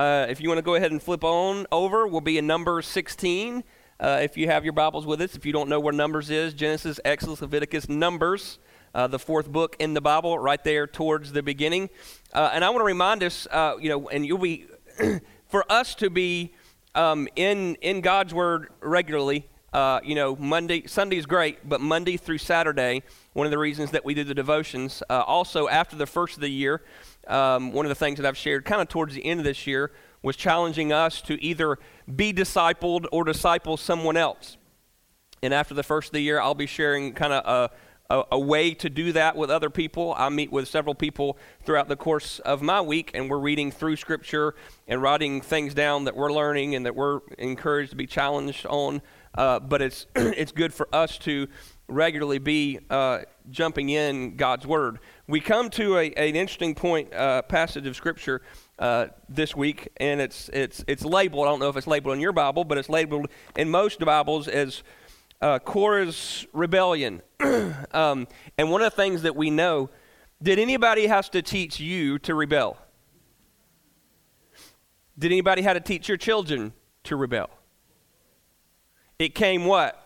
Uh, if you want to go ahead and flip on over, we'll be in number 16. Uh, if you have your Bibles with us, if you don't know where Numbers is, Genesis, Exodus, Leviticus, Numbers, uh, the fourth book in the Bible, right there towards the beginning. Uh, and I want to remind us, uh, you know, and you'll be, for us to be um, in in God's Word regularly. You know, Monday, Sunday is great, but Monday through Saturday, one of the reasons that we do the devotions. also, after the first of the year, um, one of the things that I've shared kind of towards the end of this year was challenging us to either be discipled or disciple someone else. And after the first of the year, I'll be sharing kind of a, a, a, way to do that with other people. I meet with several people throughout the course of my week, and we're reading through Scripture and writing things down that we're learning and that we're encouraged to be challenged on. Uh, but it's, it's good for us to regularly be uh, jumping in God's Word. We come to a, an interesting point, uh, passage of Scripture uh, this week, and it's, it's, it's labeled, I don't know if it's labeled in your Bible, but it's labeled in most Bibles as uh, Korah's rebellion. um, and one of the things that we know, did anybody has to teach you to rebel? Did anybody have to teach your children to rebel? It came what?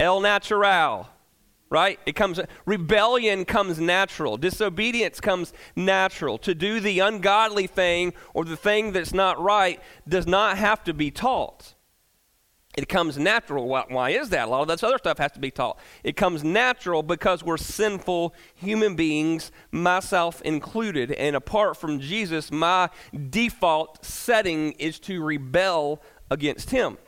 El natural right? It comes rebellion comes natural. Disobedience comes natural. To do the ungodly thing or the thing that's not right does not have to be taught. It comes natural. Why, why is that? A lot of this other stuff has to be taught. It comes natural because we're sinful human beings, myself included. And apart from Jesus, my default setting is to rebel against Him.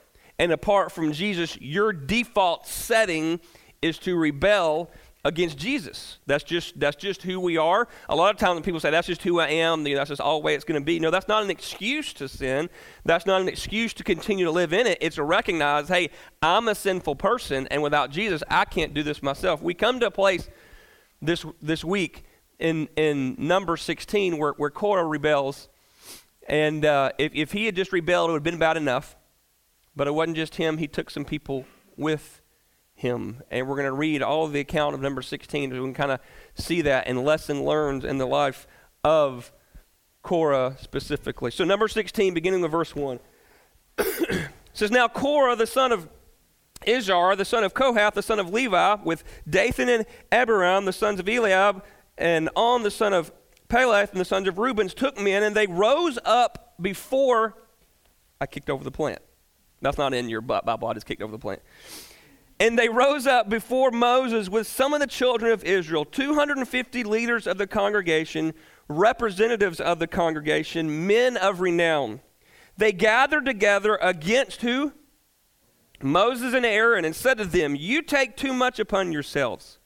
And apart from Jesus, your default setting is to rebel against Jesus. That's just that's just who we are. A lot of times when people say that's just who I am, that's just all the way it's going to be. No, that's not an excuse to sin. That's not an excuse to continue to live in it. It's to recognize, hey, I'm a sinful person, and without Jesus, I can't do this myself. We come to a place this this week in in number 16 where, where Korah rebels, and uh, if if he had just rebelled, it would have been bad enough. But it wasn't just him. He took some people with him. And we're going to read all the account of number 16 so we can kind of see that and lesson learned in the life of Korah specifically. So, number 16, beginning with verse 1, says, Now Korah, the son of Izhar, the son of Kohath, the son of Levi, with Dathan and Abiram, the sons of Eliab, and On, the son of Peleth, and the sons of Reuben, took men, and they rose up before I kicked over the plant. That's not in your butt, Bible. I just kicked over the plant. And they rose up before Moses with some of the children of Israel, 250 leaders of the congregation, representatives of the congregation, men of renown. They gathered together against who? Moses and Aaron, and said to them, You take too much upon yourselves.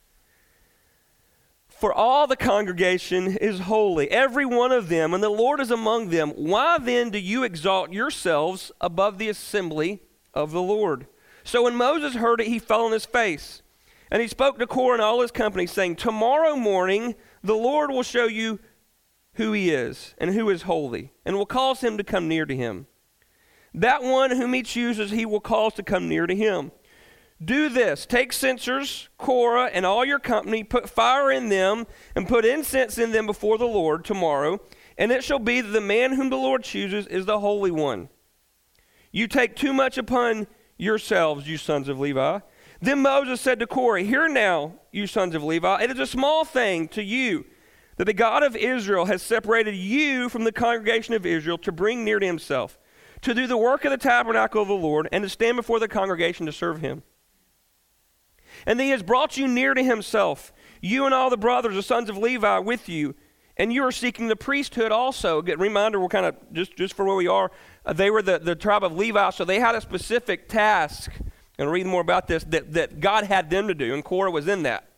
For all the congregation is holy, every one of them, and the Lord is among them. Why then do you exalt yourselves above the assembly of the Lord? So when Moses heard it, he fell on his face. And he spoke to Korah and all his company, saying, Tomorrow morning the Lord will show you who he is and who is holy, and will cause him to come near to him. That one whom he chooses, he will cause to come near to him. Do this take censers, Korah, and all your company, put fire in them, and put incense in them before the Lord tomorrow. And it shall be that the man whom the Lord chooses is the Holy One. You take too much upon yourselves, you sons of Levi. Then Moses said to Korah, Hear now, you sons of Levi, it is a small thing to you that the God of Israel has separated you from the congregation of Israel to bring near to himself, to do the work of the tabernacle of the Lord, and to stand before the congregation to serve him. And he has brought you near to himself, you and all the brothers, the sons of Levi, with you. And you are seeking the priesthood also. Get reminder, we're kind of just, just for where we are. Uh, they were the, the tribe of Levi, so they had a specific task. And read more about this that, that God had them to do, and Korah was in that.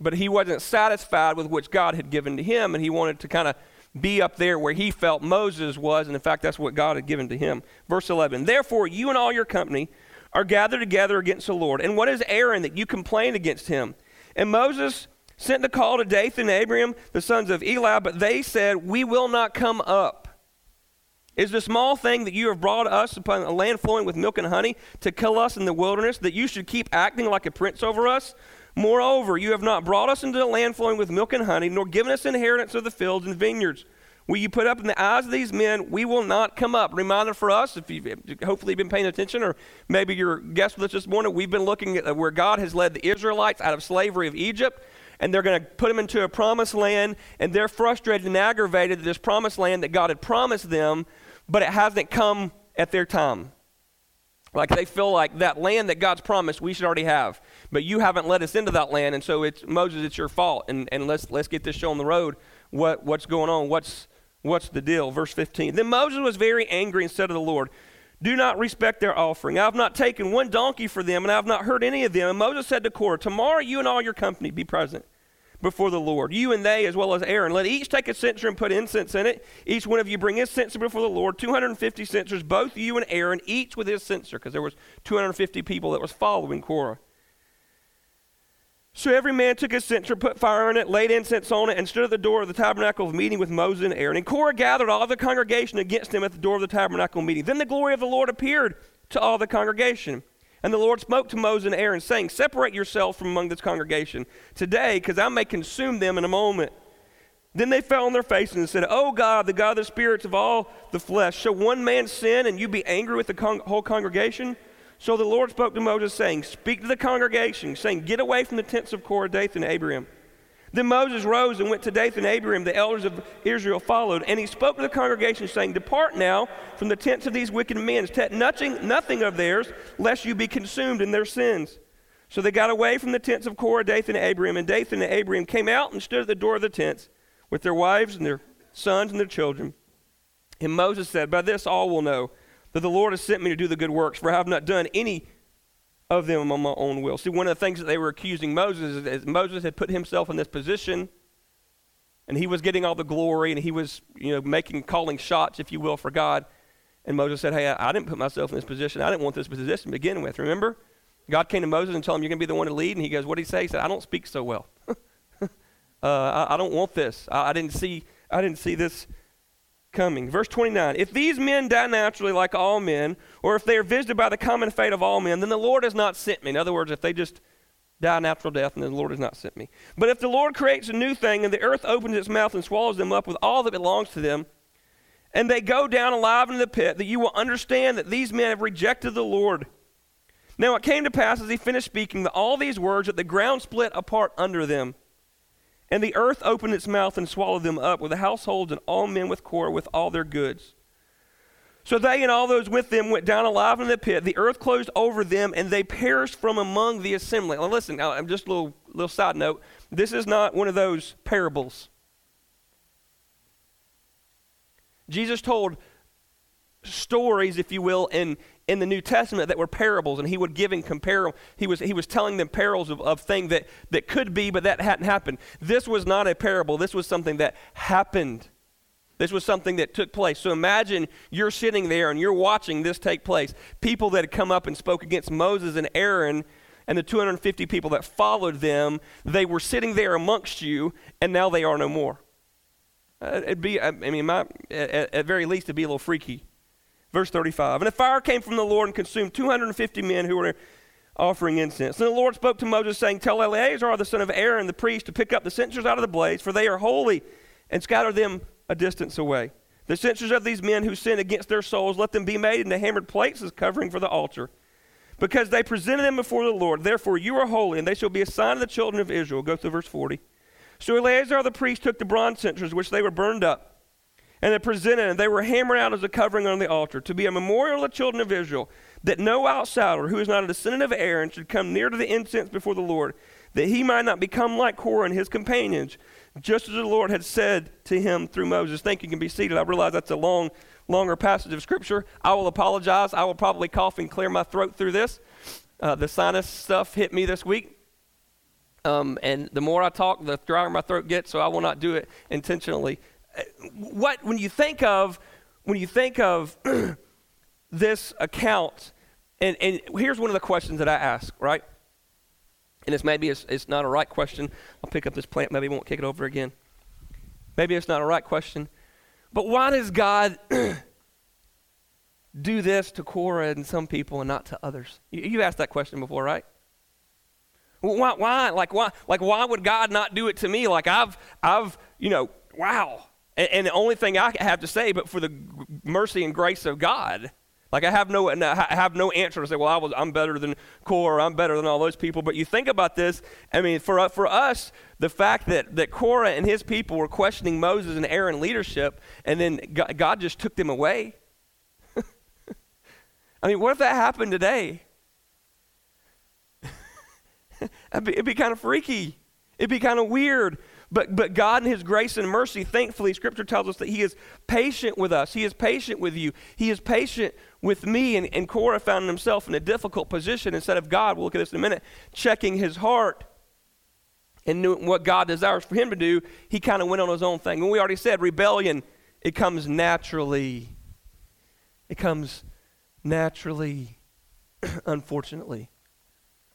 But he wasn't satisfied with which God had given to him, and he wanted to kind of be up there where he felt Moses was, and in fact, that's what God had given to him. Verse 11 Therefore, you and all your company are gathered together against the Lord. And what is Aaron that you complain against him? And Moses sent the call to Dathan and Abiram, the sons of Eli, but they said, We will not come up. Is the small thing that you have brought us upon a land flowing with milk and honey to kill us in the wilderness, that you should keep acting like a prince over us? Moreover, you have not brought us into the land flowing with milk and honey, nor given us inheritance of the fields and vineyards. will you put up in the eyes of these men, we will not come up. Reminder for us, if you've hopefully been paying attention, or maybe you're guest with us this morning, we've been looking at where God has led the Israelites out of slavery of Egypt, and they're going to put them into a promised land, and they're frustrated and aggravated that this promised land that God had promised them, but it hasn't come at their time. Like they feel like that land that God's promised we should already have, but you haven't let us into that land, and so it's Moses, it's your fault, and, and let's let's get this show on the road. What what's going on? What's what's the deal? Verse 15. Then Moses was very angry and said to the Lord, Do not respect their offering. I have not taken one donkey for them, and I have not heard any of them. And Moses said to Korah, Tomorrow you and all your company be present before the Lord. You and they, as well as Aaron. Let each take a censer and put incense in it. Each one of you bring his censer before the Lord. 250 censers, both you and Aaron, each with his censer, because there was 250 people that was following Korah. So every man took his censer, put fire in it, laid incense on it, and stood at the door of the tabernacle of meeting with Moses and Aaron. And Korah gathered all the congregation against him at the door of the tabernacle of meeting. Then the glory of the Lord appeared to all the congregation. And the Lord spoke to Moses and Aaron, saying, Separate yourselves from among this congregation today, because I may consume them in a moment. Then they fell on their faces and said, Oh God, the God of the spirits of all the flesh, shall one man sin and you be angry with the con- whole congregation? So the Lord spoke to Moses, saying, Speak to the congregation, saying, Get away from the tents of Korah, Dathan, and Abiram then Moses rose and went to Dathan and Abiram. The elders of Israel followed. And he spoke to the congregation, saying, Depart now from the tents of these wicked men. Take nothing, nothing of theirs, lest you be consumed in their sins. So they got away from the tents of Korah, Dathan, and Abiram. And Dathan and Abiram came out and stood at the door of the tents with their wives and their sons and their children. And Moses said, By this all will know that the Lord has sent me to do the good works, for I have not done any of them on my own will. See, one of the things that they were accusing Moses is, is Moses had put himself in this position and he was getting all the glory and he was, you know, making, calling shots, if you will, for God. And Moses said, Hey, I, I didn't put myself in this position. I didn't want this position to begin with. Remember? God came to Moses and told him, You're going to be the one to lead. And he goes, What did he say? He said, I don't speak so well. uh, I, I, don't want this. I, I, didn't see, I didn't see this coming. Verse 29 If these men die naturally like all men, or if they are visited by the common fate of all men, then the Lord has not sent me. In other words, if they just die natural death, then the Lord has not sent me. But if the Lord creates a new thing, and the earth opens its mouth and swallows them up with all that belongs to them, and they go down alive into the pit, that you will understand that these men have rejected the Lord. Now it came to pass as he finished speaking that all these words that the ground split apart under them. And the earth opened its mouth and swallowed them up with the households and all men with Korah with all their goods. So they and all those with them went down alive in the pit. The earth closed over them, and they perished from among the assembly. Now, listen, now, I'm just a little, little side note. This is not one of those parables. Jesus told stories, if you will, in, in the New Testament that were parables, and he would give in compare. He was, he was telling them parables of, of things that, that could be, but that hadn't happened. This was not a parable. This was something that happened. This was something that took place. So imagine you're sitting there and you're watching this take place. People that had come up and spoke against Moses and Aaron and the 250 people that followed them, they were sitting there amongst you, and now they are no more. Uh, it'd be, I mean, my, at, at very least, it'd be a little freaky. Verse 35. And a fire came from the Lord and consumed 250 men who were offering incense. And the Lord spoke to Moses, saying, Tell Eleazar, the son of Aaron, the priest, to pick up the censers out of the blaze, for they are holy, and scatter them a distance away. The censers of these men who sin against their souls, let them be made into hammered plates as covering for the altar. Because they presented them before the Lord. Therefore, you are holy, and they shall be a sign of the children of Israel. Go through verse 40. So Eleazar the priest took the bronze censers, which they were burned up and they presented, and they were hammered out as a covering on the altar to be a memorial of the children of Israel, that no outsider who is not a descendant of Aaron should come near to the incense before the Lord, that he might not become like Korah and his companions, just as the Lord had said to him through Moses. Thank you can be seated. I realize that's a long, longer passage of Scripture. I will apologize. I will probably cough and clear my throat through this. Uh, the sinus stuff hit me this week. Um, and the more I talk, the drier my throat gets, so I will not do it intentionally what when you think of when you think of this account, and, and here's one of the questions that I ask, right? And it's maybe it's, it's not a right question. I'll pick up this plant, maybe we won't kick it over again. Maybe it's not a right question. But why does God do this to Korah and some people and not to others? You, you asked that question before, right? Why, why? Like why? Like why would God not do it to me? Like I've, I've, you know, wow. And, and the only thing I have to say, but for the mercy and grace of God, like I have no, I have no answer to say, well, I was, I'm better than Korah, I'm better than all those people. But you think about this. I mean, for for us, the fact that that Korah and his people were questioning Moses and Aaron leadership, and then God, God just took them away. I mean, what if that happened today? it'd, be, it'd be kind of freaky. It'd be kind of weird. But, but God, in His grace and mercy, thankfully, Scripture tells us that He is patient with us. He is patient with you. He is patient with me. And, and Korah found himself in a difficult position. Instead of God, we'll look at this in a minute, checking his heart and knew what God desires for him to do, he kind of went on his own thing. And we already said rebellion, it comes naturally. It comes naturally, unfortunately,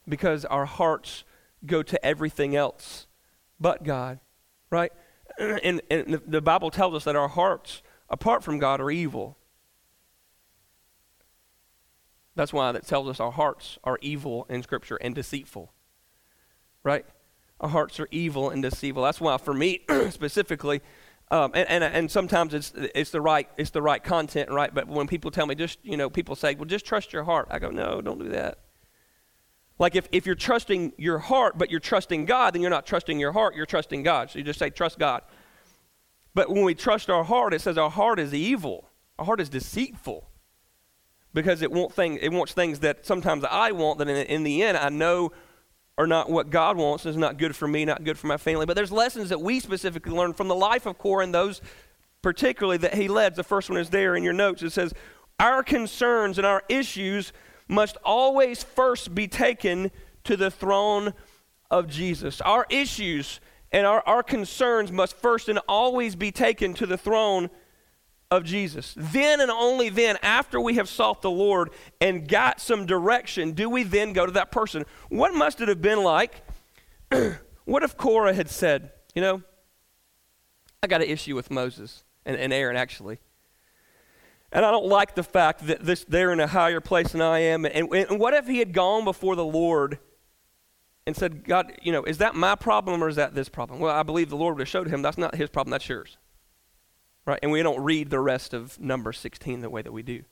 because our hearts go to everything else but God right? And, and the Bible tells us that our hearts, apart from God, are evil. That's why that tells us our hearts are evil in Scripture and deceitful. Right? Our hearts are evil and deceitful. That's why, for me specifically, um, and, and, and sometimes it's, it's, the right, it's the right content, right? But when people tell me, just, you know, people say, well, just trust your heart. I go, no, don't do that. Like if, if you're trusting your heart, but you're trusting God, then you're not trusting your heart, you're trusting God. So you just say, trust God. But when we trust our heart, it says our heart is evil. Our heart is deceitful. Because it, wants thing, it wants things that sometimes I want that in, in the end I know are not what God wants, is not good for me, not good for my family. But there's lessons that we specifically learn from the life of Korah and those particularly that he led. The first one is there in your notes. It says, Our concerns and our issues must always first be taken to the throne of Jesus. Our issues and our, our concerns must first and always be taken to the throne of Jesus. Then and only then, after we have sought the Lord and got some direction, do we then go to that person. What must it have been like? what if Korah had said, you know, I got an issue with Moses and, and Aaron actually. And I don't like the fact that this, they're in a higher place than I am. And, and what if he had gone before the Lord and said, God, you know, is that my problem or is that this problem? Well, I believe the Lord would have showed him that's not his problem, that's yours. Right? And we don't read the rest of number 16 the way that we do.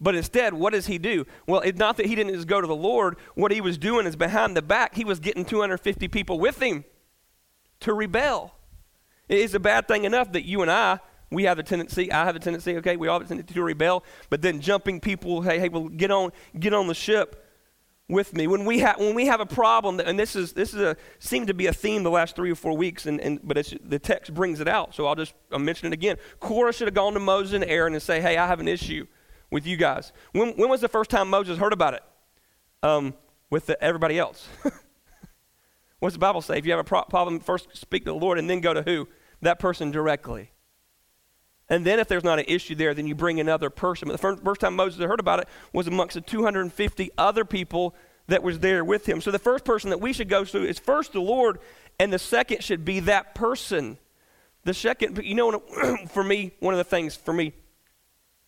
But instead, what does he do? Well, it's not that he didn't just go to the Lord. What he was doing is behind the back, he was getting 250 people with him to rebel. It's a bad thing enough that you and I we have a tendency, I have a tendency, okay, we all have a tendency to rebel, but then jumping people, hey, hey, well, get on, get on the ship with me. When we have when we have a problem, and this is this is a seemed to be a theme the last three or four weeks, and, and but the text brings it out. So I'll just I'll mention it again. Korah should have gone to Moses and Aaron and say, hey, I have an issue with you guys. When when was the first time Moses heard about it? Um, with the, everybody else. What's the Bible say? If you have a pro- problem, first speak to the Lord, and then go to who? That person directly. And then if there's not an issue there, then you bring another person. But the first, time Moses heard about it was amongst the 250 other people that was there with him. So the first person that we should go to is first the Lord, and the second should be that person. The second, you know, for me, one of the things, for me,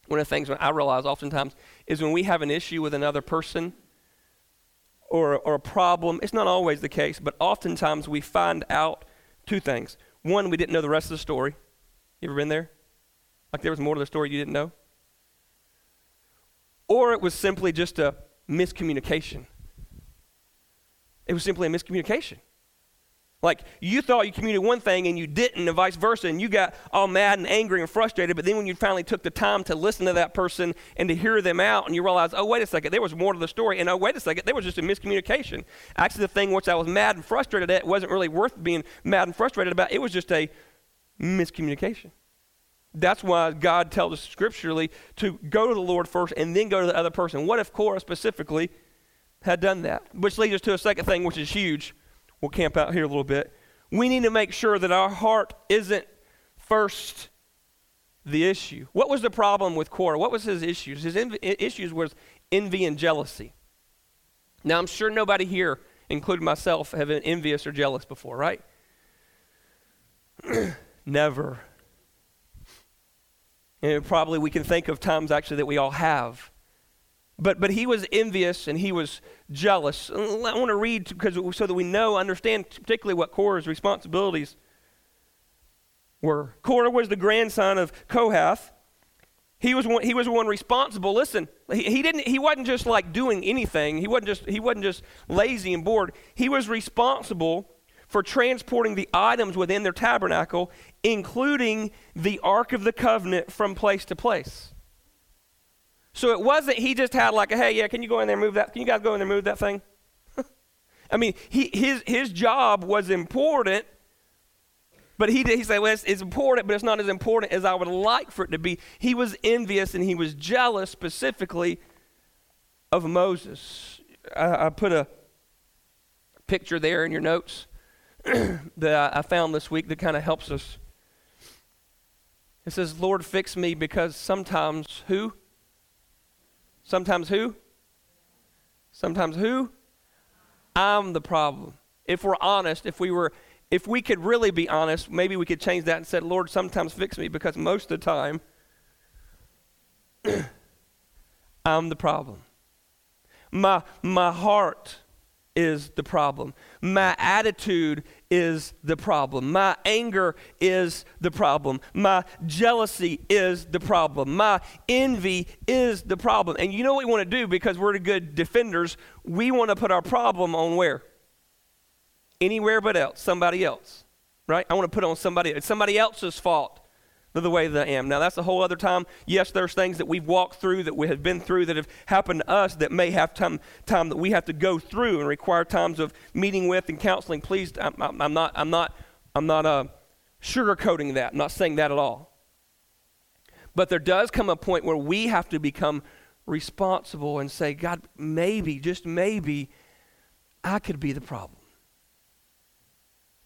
one of the things I realize oftentimes is when we have an issue with another person or, or a problem, it's not always the case, but oftentimes we find out two things. One, we didn't know the rest of the story. You ever been there? Like there was more to the story you didn't know? Or it was simply just a miscommunication. It was simply a miscommunication. Like you thought you communicated one thing and you didn't, and vice versa, and you got all mad and angry and frustrated. But then when you finally took the time to listen to that person and to hear them out, and you realize, oh, wait a second, there was more to the story, and oh, wait a second, there was just a miscommunication. Actually, the thing which I was mad and frustrated at wasn't really worth being mad and frustrated about, it was just a miscommunication. That's why God tells us scripturally to go to the Lord first and then go to the other person. What if Korah specifically had done that? Which leads us to a second thing, which is huge. We'll camp out here a little bit. We need to make sure that our heart isn't first the issue. What was the problem with Korah? What was his issues? His env- issues was envy and jealousy. Now, I'm sure nobody here, including myself, have been envious or jealous before, right? Never and probably we can think of times actually that we all have. But, but he was envious and he was jealous. I want to read because so that we know, understand particularly what Korah's responsibilities were. Korah was the grandson of Kohath. He was one, he was one responsible. Listen, he, he didn't he wasn't just like doing anything. He wasn't just he wasn't just lazy and bored. He was responsible for transporting the items within their tabernacle, including the Ark of the Covenant from place to place. So it wasn't he just had like a hey yeah can you go in there and move that can you guys go in there and move that thing? I mean he his his job was important, but he did, he said well it's, it's important but it's not as important as I would like for it to be. He was envious and he was jealous specifically of Moses. I, I put a picture there in your notes that I found this week that kind of helps us. It says, Lord, fix me because sometimes who? Sometimes who? Sometimes who? I'm the problem. If we're honest, if we were if we could really be honest, maybe we could change that and say, Lord, sometimes fix me because most of the time I'm the problem. My my heart is the problem. My attitude is the problem. My anger is the problem. My jealousy is the problem. My envy is the problem. And you know what we want to do because we're good defenders? We want to put our problem on where? Anywhere but else, somebody else. Right? I want to put on somebody. It's somebody else's fault the way that I am. Now, that's a whole other time. Yes, there's things that we've walked through, that we have been through, that have happened to us that may have time, time that we have to go through and require times of meeting with and counseling. Please, I'm, I'm not, I'm not, I'm not uh, sugarcoating that. I'm not saying that at all. But there does come a point where we have to become responsible and say, God, maybe, just maybe, I could be the problem.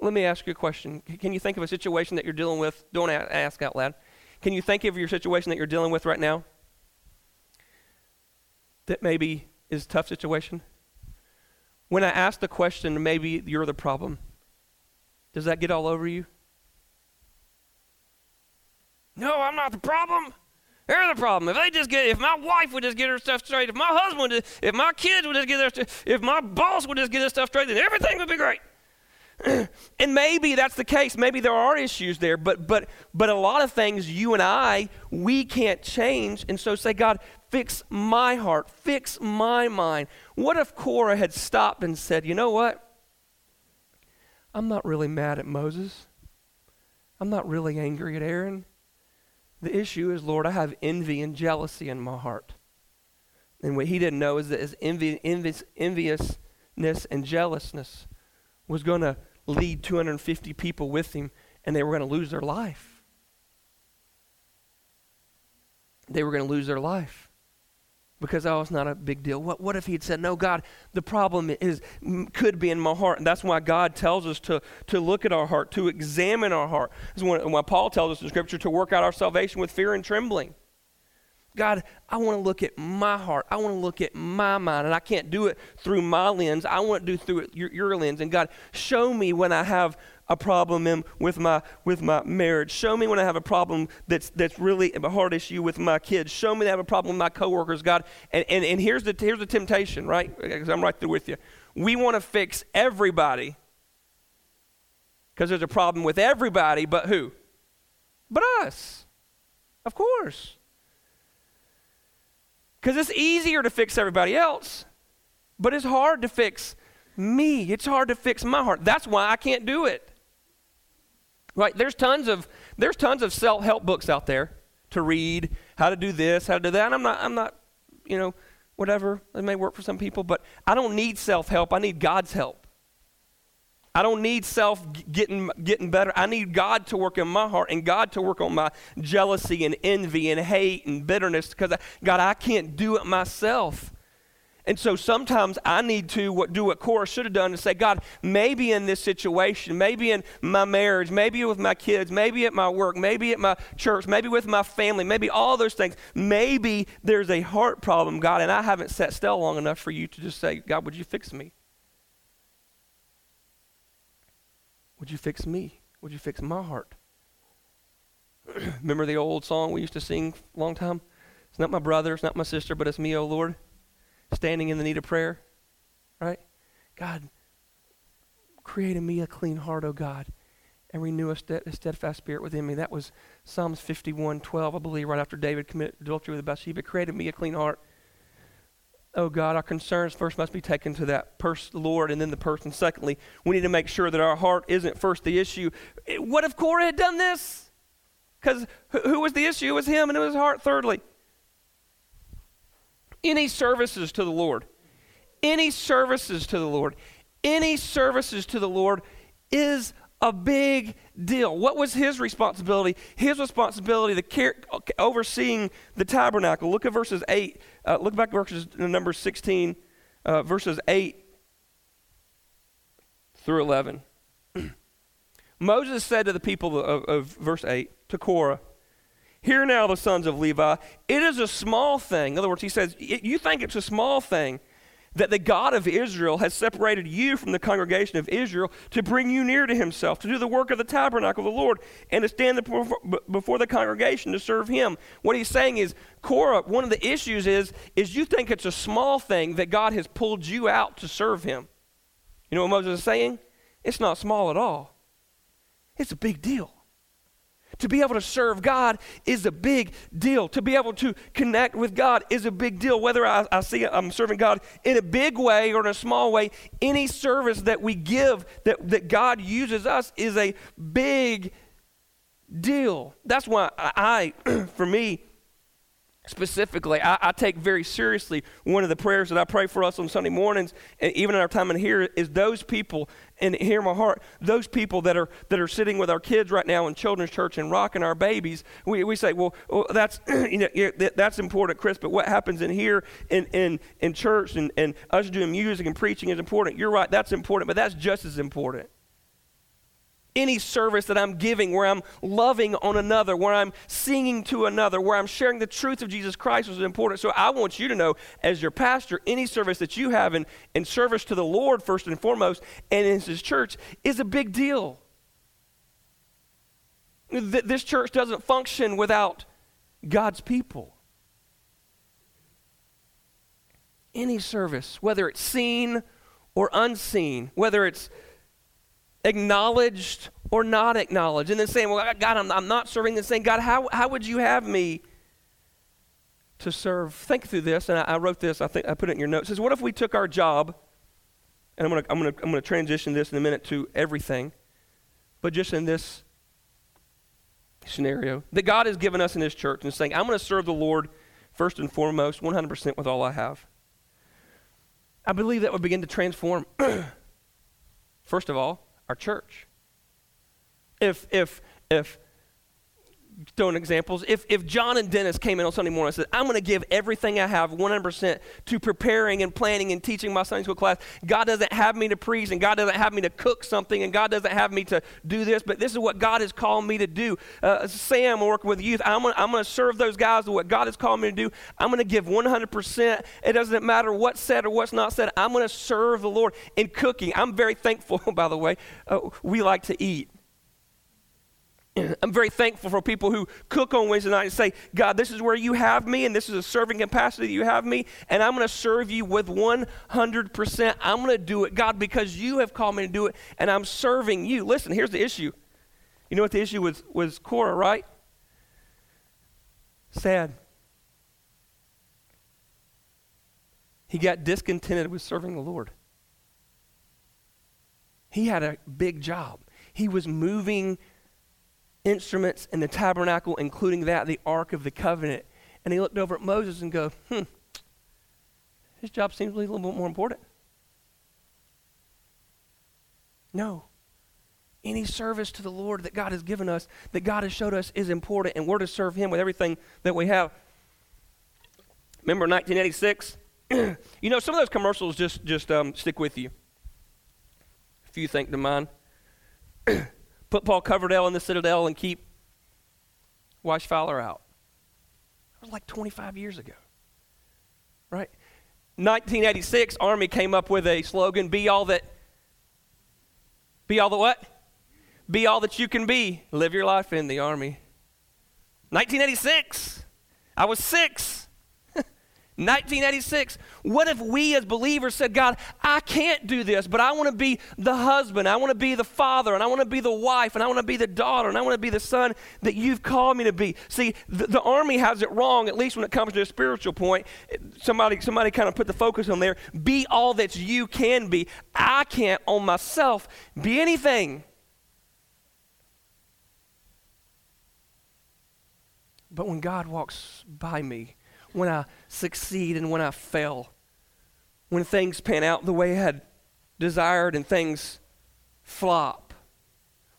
Let me ask you a question. Can you think of a situation that you're dealing with? Don't ask out loud. Can you think of your situation that you're dealing with right now? That maybe is a tough situation? When I ask the question, maybe you're the problem, does that get all over you? No, I'm not the problem. They're the problem. If they just get, if my wife would just get her stuff straight, if my husband, would, if my kids would just get their if my boss would just get their stuff straight, then everything would be great. and maybe that's the case. Maybe there are issues there, but but but a lot of things you and I we can't change. And so say, God, fix my heart, fix my mind. What if Korah had stopped and said, you know what? I'm not really mad at Moses. I'm not really angry at Aaron. The issue is, Lord, I have envy and jealousy in my heart. And what he didn't know is that his envy, envious, enviousness and jealousness was going to lead 250 people with him and they were going to lose their life. They were going to lose their life because oh, it's not a big deal. What, what if he had said, No, God, the problem is could be in my heart. And that's why God tells us to, to look at our heart, to examine our heart. Is when Paul tells us in Scripture to work out our salvation with fear and trembling. God, I want to look at my heart. I want to look at my mind. And I can't do it through my lens. I want to do through it, your, your lens. And God, show me when I have a problem in, with, my, with my marriage. Show me when I have a problem that's, that's really a hard issue with my kids. Show me that I have a problem with my coworkers, God. And, and, and here's, the, here's the temptation, right? Because I'm right there with you. We want to fix everybody because there's a problem with everybody, but who? But us. Of course. Because it's easier to fix everybody else, but it's hard to fix me. It's hard to fix my heart. That's why I can't do it. Right? There's tons of there's tons of self-help books out there to read, how to do this, how to do that. And I'm not I'm not, you know, whatever. It may work for some people, but I don't need self-help. I need God's help. I don't need self getting, getting better. I need God to work in my heart and God to work on my jealousy and envy and hate and bitterness because, God, I can't do it myself. And so sometimes I need to what, do what Korah should have done and say, God, maybe in this situation, maybe in my marriage, maybe with my kids, maybe at my work, maybe at my church, maybe with my family, maybe all those things, maybe there's a heart problem, God, and I haven't sat still long enough for you to just say, God, would you fix me? Would you fix me? Would you fix my heart? Remember the old song we used to sing a long time? It's not my brother, it's not my sister, but it's me, O oh Lord, standing in the need of prayer. Right? God, create in me a clean heart, O oh God, and renew a, a steadfast spirit within me. That was Psalms 51 12, I believe, right after David committed adultery with Bathsheba. Created me a clean heart. Oh God, our concerns first must be taken to that person, Lord, and then the person. Secondly, we need to make sure that our heart isn't first the issue. Eh, what if Korah had done this? Because who was the issue? It was him and it was his heart. Thirdly, any services to the Lord, any services to the Lord, any services to the Lord is a big deal. What was his responsibility? His responsibility, the care, overseeing the tabernacle. Look at verses 8. Uh, look back at verses number 16, uh, verses 8 through 11. Moses said to the people of, of verse 8, to Korah, Hear now, the sons of Levi, it is a small thing. In other words, he says, You think it's a small thing that the God of Israel has separated you from the congregation of Israel to bring you near to himself, to do the work of the tabernacle of the Lord, and to stand before the congregation to serve him. What he's saying is, Korah, one of the issues is, is you think it's a small thing that God has pulled you out to serve him. You know what Moses is saying? It's not small at all. It's a big deal. To be able to serve God is a big deal. To be able to connect with God is a big deal. Whether I, I see I'm serving God in a big way or in a small way, any service that we give that, that God uses us is a big deal. That's why I, I for me, specifically, I, I, take very seriously one of the prayers that I pray for us on Sunday mornings, and even in our time in here, is those people, and hear my heart, those people that are that are sitting with our kids right now in children's church and rocking our babies. We, we say, well, well that's you know that's important, Chris, but what happens in here in in, in church and, and us doing music and preaching is important. You're right, that's important, but that's just as important any service that I'm giving where I'm loving on another, where I'm singing to another, where I'm sharing the truth of Jesus Christ is important. So I want you to know, as your pastor, any service that you have in, in service to the Lord, first and foremost, and in His church, is a big deal. This church doesn't function without God's people. Any service, whether it's seen or unseen, whether it's acknowledged or not acknowledged. And then saying, Well, God, I'm, I'm not serving. And saying, God, how, how would you have me to serve? Think through this. And I, I wrote this, I think I put it in your notes. It says, What if we took our job, and I'm going to I'm gonna, I'm gonna transition this in a minute to everything, but just in this scenario that God has given us in His church and saying, I'm going to serve the Lord first and foremost, 100% with all I have. I believe that would begin to transform, first of all, our church. If, if, if throwing examples. If, if John and Dennis came in on Sunday morning and said, I'm going to give everything I have 100% to preparing and planning and teaching my Sunday school class, God doesn't have me to preach and God doesn't have me to cook something and God doesn't have me to do this, but this is what God has called me to do. Uh, Sam, working with youth, I'm going to serve those guys with what God has called me to do. I'm going to give 100%. It doesn't matter what's said or what's not said. I'm going to serve the Lord in cooking. I'm very thankful, by the way. Uh, we like to eat. I'm very thankful for people who cook on Wednesday night and say, God, this is where you have me, and this is a serving capacity that you have me, and I'm going to serve you with 100%. I'm going to do it, God, because you have called me to do it, and I'm serving you. Listen, here's the issue. You know what the issue was, was Korah, right? Sad. He got discontented with serving the Lord. He had a big job. He was moving instruments in the tabernacle, including that, the Ark of the Covenant. And he looked over at Moses and go, hmm, his job seems a little bit more important. No. Any service to the Lord that God has given us, that God has showed us is important, and we're to serve Him with everything that we have. Remember 1986? you know, some of those commercials just, just um, stick with you. A few think to mine. put Paul Coverdale in the Citadel and keep Wash Fowler out. That was like 25 years ago, right? 1986, Army came up with a slogan: "Be all that." Be all the what? Be all that you can be. Live your life in the Army. 1986. I was six. 1986. What if we as believers said, God, I can't do this, but I want to be the husband, I want to be the father, and I want to be the wife, and I want to be the daughter, and I want to be the son that you've called me to be. See, the, the army has it wrong, at least when it comes to a spiritual point. Somebody, somebody kind of put the focus on there. Be all that you can be. I can't on myself be anything. But when God walks by me, when I succeed and when I fail, when things pan out the way I had desired and things flop,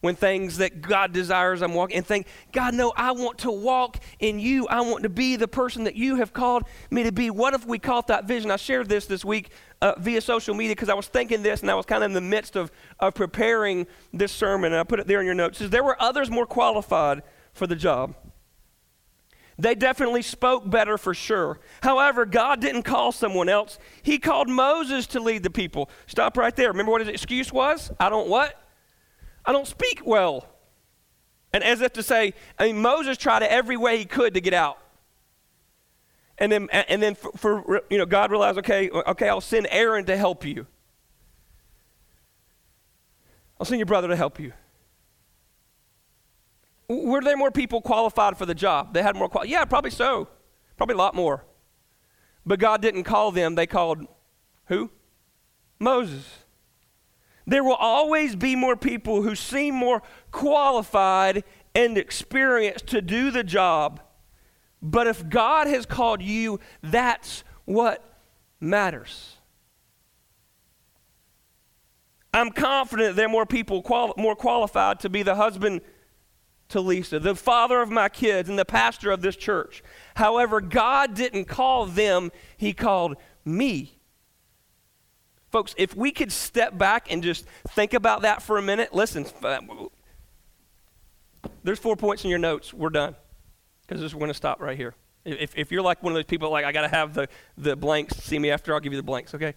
when things that God desires I'm walking and think, God, no, I want to walk in you. I want to be the person that you have called me to be. What if we caught that vision? I shared this this week uh, via social media because I was thinking this and I was kind of in the midst of, of preparing this sermon, and I put it there in your notes. Says there were others more qualified for the job. They definitely spoke better for sure. However, God didn't call someone else. He called Moses to lead the people. Stop right there. Remember what his excuse was? I don't what? I don't speak well. And as if to say, I mean, Moses tried every way he could to get out. And then, and then for, for you know, God realized, okay, okay, I'll send Aaron to help you. I'll send your brother to help you. Were there more people qualified for the job? They had more qual- Yeah, probably so. Probably a lot more. But God didn't call them, they called who? Moses. There will always be more people who seem more qualified and experienced to do the job. But if God has called you, that's what matters. I'm confident there are more people quali- more qualified to be the husband to Lisa, the father of my kids, and the pastor of this church. However, God didn't call them, He called me. Folks, if we could step back and just think about that for a minute, listen, uh, there's four points in your notes. We're done. Because we're going to stop right here. If, if you're like one of those people, like, I got to have the, the blanks, see me after, I'll give you the blanks, okay?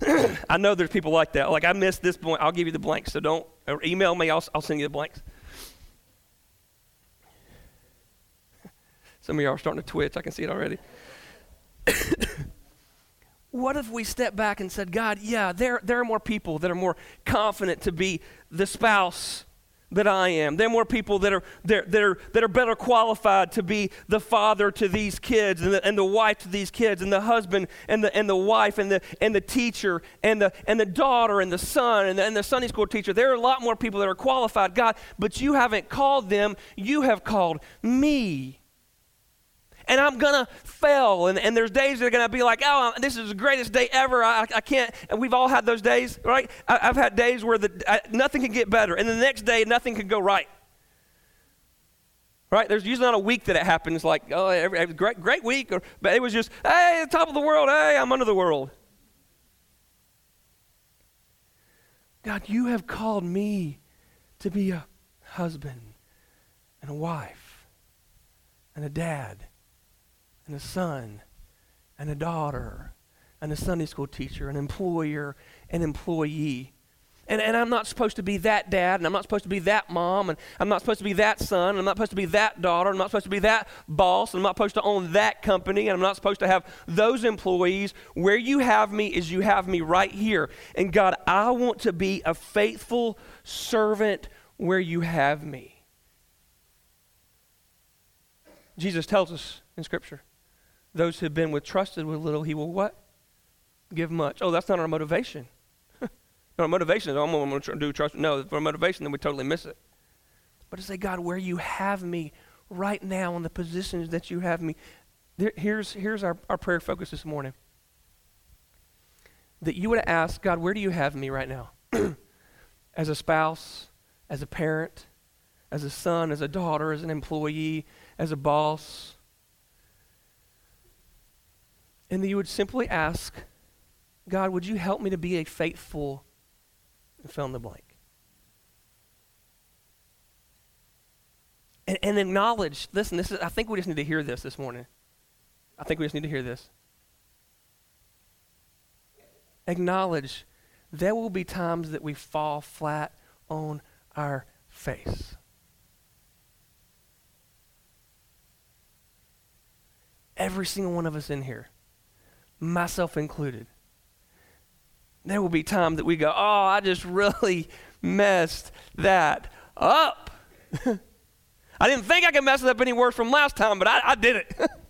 I know there's people like that. Like, I missed this point, I'll give you the blanks. So don't email me, I'll, I'll send you the blanks. Some of y'all are starting to twitch. I can see it already. what if we step back and said, God, yeah, there, there are more people that are more confident to be the spouse that I am. There are more people that are, that, that are, that are better qualified to be the father to these kids and the, and the wife to these kids and the husband and the, and the wife and the, and the teacher and the, and the daughter and the son and the, and the Sunday school teacher. There are a lot more people that are qualified, God, but you haven't called them. You have called me and I'm to fail. And, and there's days that are to be like, oh, this is the greatest day ever. I, I can't. And we've all had those days, right? I, have had days where the, I, nothing can get better. And the next day, nothing can go right. Right? There's usually not a week that it happens like, oh, every, great, great week. Or, but it was just, hey, the top of the world. Hey, I'm under the world. God, you have called me to be a husband and a wife and a dad and a son and a daughter and a Sunday school teacher, an employer, an employee. And, and I'm not supposed to be that dad, and I'm not supposed to be that mom, and I'm not supposed to be that son, and I'm not supposed to be that daughter, and I'm not supposed to be that boss, and I'm not supposed to own that company, and I'm not supposed to have those employees. Where you have me is you have me right here. And God, I want to be a faithful servant where you have me. Jesus tells us in Scripture those who have been with trusted with little, he will what? Give much. Oh, that's not our motivation. our motivation is, oh, I'm going to do trust. No, for motivation, then we totally miss it. But to say, God, where you have me right now in the positions that you have me, there, here's, here's our, our prayer focus this morning. That you would ask, God, where do you have me right now? as a spouse, as a parent, as a son, as a daughter, as an employee, as a boss, and that you would simply ask, God, would you help me to be a faithful, and fill in the blank? And, and acknowledge, listen, this is, I think we just need to hear this this morning. I think we just need to hear this. Acknowledge there will be times that we fall flat on our face. Every single one of us in here myself included. There will be times that we go, oh, I just really messed that up. I didn't think I could mess it up any worse from last time, but I, I did it.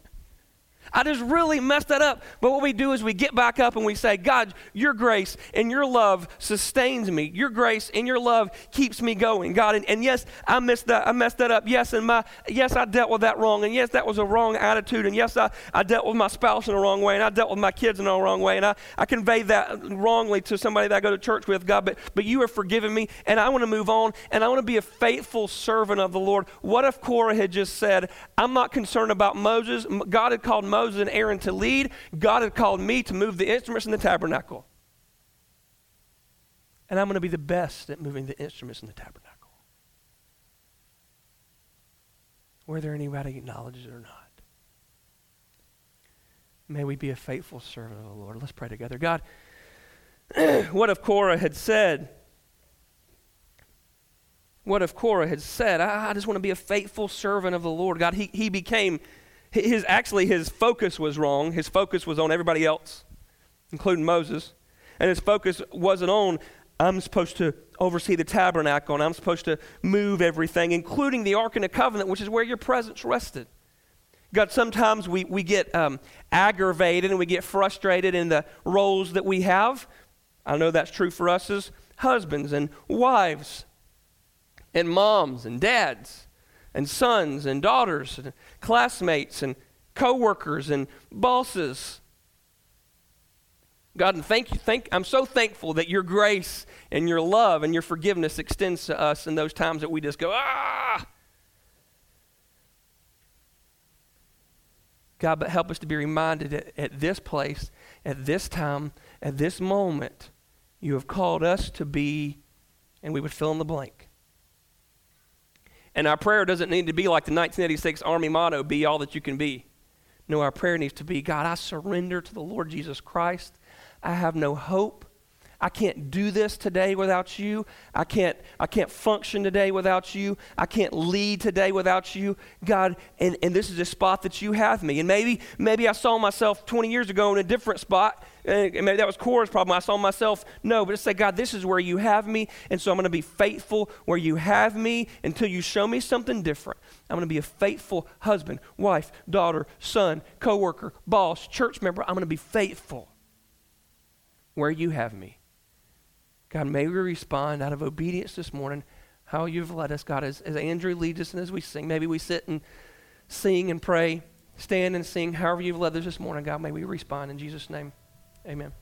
I just really messed that up. But what we do is we get back up and we say, God, your grace and your love sustains me. Your grace and your love keeps me going, God. And, and yes, I messed that, I messed that up. Yes, and my yes, I dealt with that wrong. And yes, that was a wrong attitude. And yes, I, I dealt with my spouse in the wrong way. And I dealt with my kids in the wrong way. And I, I conveyed that wrongly to somebody that I go to church with, God. But but you have forgiven me, and I want to move on, and I want to be a faithful servant of the Lord. What if Korah had just said, I'm not concerned about Moses? God had called Moses Moses and Aaron to lead. God had called me to move the instruments in the tabernacle. And I'm going to be the best at moving the instruments in the tabernacle. Whether anybody acknowledges it or not. May we be a faithful servant of the Lord. Let's pray together. God, what if Korah had said, what if Korah had said, I, I, just want to be a faithful servant of the Lord? God, he, he became his actually his focus was wrong. His focus was on everybody else, including Moses. And his focus wasn't on I'm supposed to oversee the tabernacle and I'm supposed to move everything, including the Ark and the Covenant, which is where your presence rested. God, sometimes we, we get um, aggravated and we get frustrated in the roles that we have. I know that's true for us as husbands and wives and moms and dads and sons and daughters and classmates and coworkers and bosses. God, and thank you, thank, I'm so thankful that your grace and your love and your forgiveness extends to us in those times that we just go, ah! God, but help us to be reminded at, at this place, at this time, at this moment, you have called us to be, and we would fill in the blank. And our prayer doesn't need to be like the 1986 Army motto, be all that you can be. No, our prayer needs to be God, I surrender to the Lord Jesus Christ. I have no hope. I can't do this today without you. I can't, I can't function today without you. I can't lead today without you. God, and, and this is a spot that you have me. And maybe, maybe I saw myself 20 years ago in a different spot. And maybe that was Korah's problem. I saw myself, no, but just say, God, this is where you have me. And so I'm going to be faithful where you have me until you show me something different. I'm going to be a faithful husband, wife, daughter, son, coworker, boss, church member. I'm going to be faithful where you have me. God, may we respond out of obedience this morning how you've led us, God, as, as Andrew leads us and as we sing. Maybe we sit and sing and pray, stand and sing, however you've led us this morning, God, may we respond in Jesus' name. Amen.